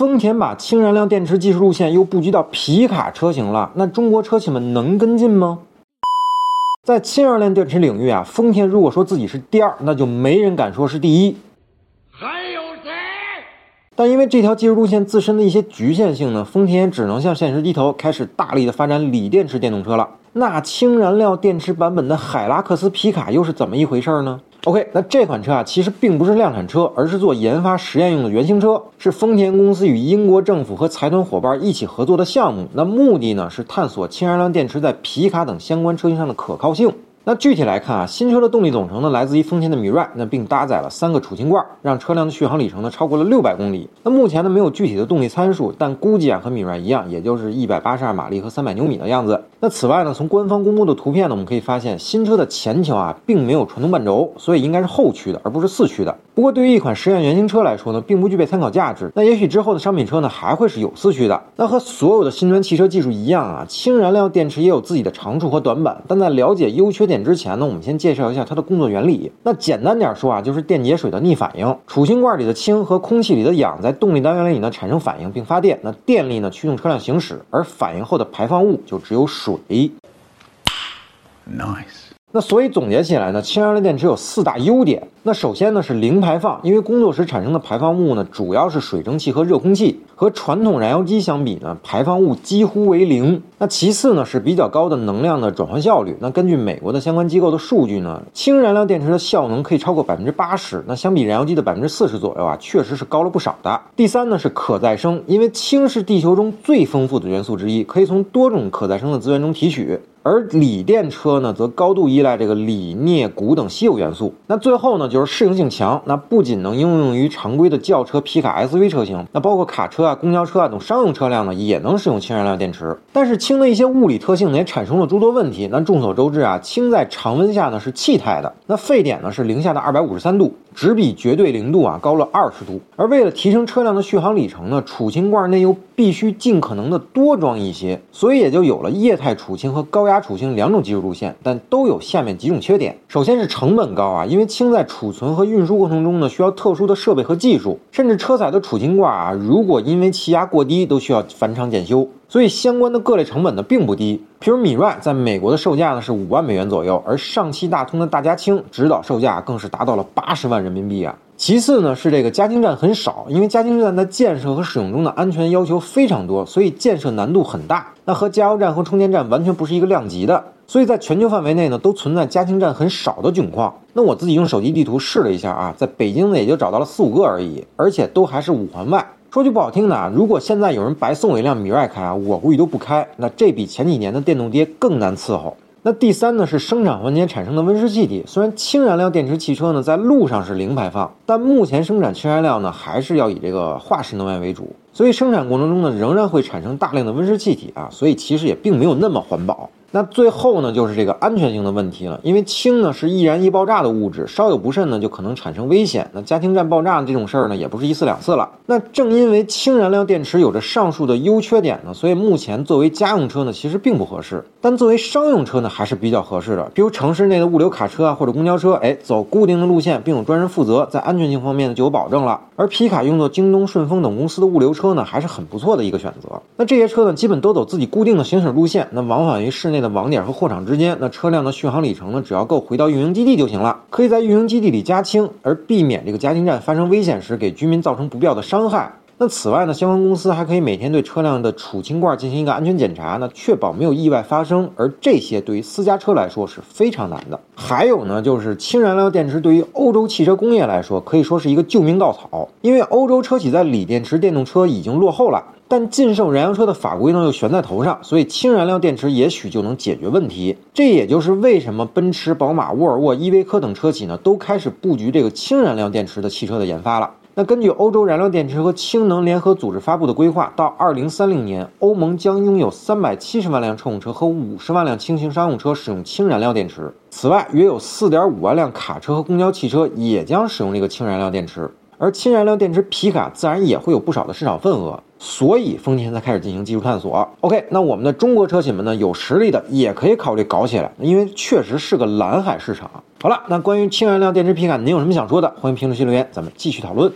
丰田把氢燃料电池技术路线又布局到皮卡车型了，那中国车企们能跟进吗？在氢燃料电池领域啊，丰田如果说自己是第二，那就没人敢说是第一。还有谁？但因为这条技术路线自身的一些局限性呢，丰田也只能向现实低头，开始大力的发展锂电池电动车了。那氢燃料电池版本的海拉克斯皮卡又是怎么一回事呢？OK，那这款车啊，其实并不是量产车，而是做研发实验用的原型车，是丰田公司与英国政府和财团伙伴一起合作的项目。那目的呢，是探索氢燃料电池在皮卡等相关车型上的可靠性。那具体来看啊，新车的动力总成呢，来自于丰田的米 i 那并搭载了三个储氢罐，让车辆的续航里程呢超过了六百公里。那目前呢没有具体的动力参数，但估计啊和米 i 一样，也就是一百八十二马力和三百牛米的样子。那此外呢，从官方公布的图片呢，我们可以发现新车的前桥啊并没有传动半轴，所以应该是后驱的，而不是四驱的。不过对于一款实验原型车来说呢，并不具备参考价值。那也许之后的商品车呢还会是有四驱的。那和所有的新能源汽车技术一样啊，氢燃料电池也有自己的长处和短板。但在了解优缺点之前呢，我们先介绍一下它的工作原理。那简单点说啊，就是电解水的逆反应。储氢罐里的氢和空气里的氧在动力单元里呢产生反应并发电，那电力呢驱动车辆行驶，而反应后的排放物就只有水。Nice。那所以总结起来呢，氢燃料电池有四大优点。那首先呢是零排放，因为工作时产生的排放物呢主要是水蒸气和热空气，和传统燃油机相比呢排放物几乎为零。那其次呢是比较高的能量的转换效率。那根据美国的相关机构的数据呢，氢燃料电池的效能可以超过百分之八十。那相比燃油机的百分之四十左右啊，确实是高了不少的。第三呢是可再生，因为氢是地球中最丰富的元素之一，可以从多种可再生的资源中提取。而锂电车呢，则高度依赖这个锂、镍、钴等稀有元素。那最后呢，就是适应性强。那不仅能应用于常规的轿车、皮卡、SUV 车型，那包括卡车啊、公交车啊等商用车辆呢，也能使用氢燃料电池。但是氢的一些物理特性呢，也产生了诸多问题。那众所周知啊，氢在常温下呢是气态的，那沸点呢是零下的二百五十三度。只比绝对零度啊高了二十度，而为了提升车辆的续航里程呢，储氢罐内又必须尽可能的多装一些，所以也就有了液态储氢和高压储氢两种技术路线，但都有下面几种缺点。首先是成本高啊，因为氢在储存和运输过程中呢，需要特殊的设备和技术，甚至车载的储氢罐啊，如果因为气压过低，都需要返厂检修。所以相关的各类成本呢并不低，譬如米 i 在美国的售价呢是五万美元左右，而上汽大通的大家氢指导售价更是达到了八十万人民币啊。其次呢是这个加氢站很少，因为加氢站在建设和使用中的安全要求非常多，所以建设难度很大。那和加油站和充电站完全不是一个量级的，所以在全球范围内呢都存在加氢站很少的窘况。那我自己用手机地图试了一下啊，在北京呢也就找到了四五个而已，而且都还是五环外。说句不好听的啊，如果现在有人白送我一辆米 i 开啊，我估计都不开。那这比前几年的电动爹更难伺候。那第三呢是生产环节产生的温室气体。虽然氢燃料电池汽车呢在路上是零排放，但目前生产氢燃料呢还是要以这个化石能源为主，所以生产过程中呢仍然会产生大量的温室气体啊，所以其实也并没有那么环保。那最后呢，就是这个安全性的问题了。因为氢呢是易燃易爆炸的物质，稍有不慎呢就可能产生危险。那家庭站爆炸这种事儿呢，也不是一次两次了。那正因为氢燃料电池有着上述的优缺点呢，所以目前作为家用车呢，其实并不合适。但作为商用车呢，还是比较合适的。比如城市内的物流卡车啊，或者公交车，哎，走固定的路线，并有专人负责，在安全性方面呢就有保证了。而皮卡用作京东、顺丰等公司的物流车车呢，还是很不错的一个选择。那这些车呢，基本都走自己固定的行驶路线，那往返于市内。的网点和货场之间，那车辆的续航里程呢，只要够回到运营基地就行了。可以在运营基地里加氢，而避免这个加氢站发生危险时给居民造成不必要的伤害。那此外呢，相关公司还可以每天对车辆的储氢罐进行一个安全检查，那确保没有意外发生。而这些对于私家车来说是非常难的。还有呢，就是氢燃料电池对于欧洲汽车工业来说可以说是一个救命稻草，因为欧洲车企在锂电池电动车已经落后了。但禁售燃油车的法规呢又悬在头上，所以氢燃料电池也许就能解决问题。这也就是为什么奔驰、宝马、沃尔沃、依维柯等车企呢都开始布局这个氢燃料电池的汽车的研发了。那根据欧洲燃料电池和氢能联合组织发布的规划，到二零三零年，欧盟将拥有三百七十万辆乘用车和五十万辆轻型商用车使用氢燃料电池。此外，约有四点五万辆卡车和公交汽车也将使用这个氢燃料电池。而氢燃料电池皮卡自然也会有不少的市场份额，所以丰田才开始进行技术探索。OK，那我们的中国车企们呢，有实力的也可以考虑搞起来，因为确实是个蓝海市场。好了，那关于氢燃料电池皮卡，您有什么想说的？欢迎评论区留言，咱们继续讨论。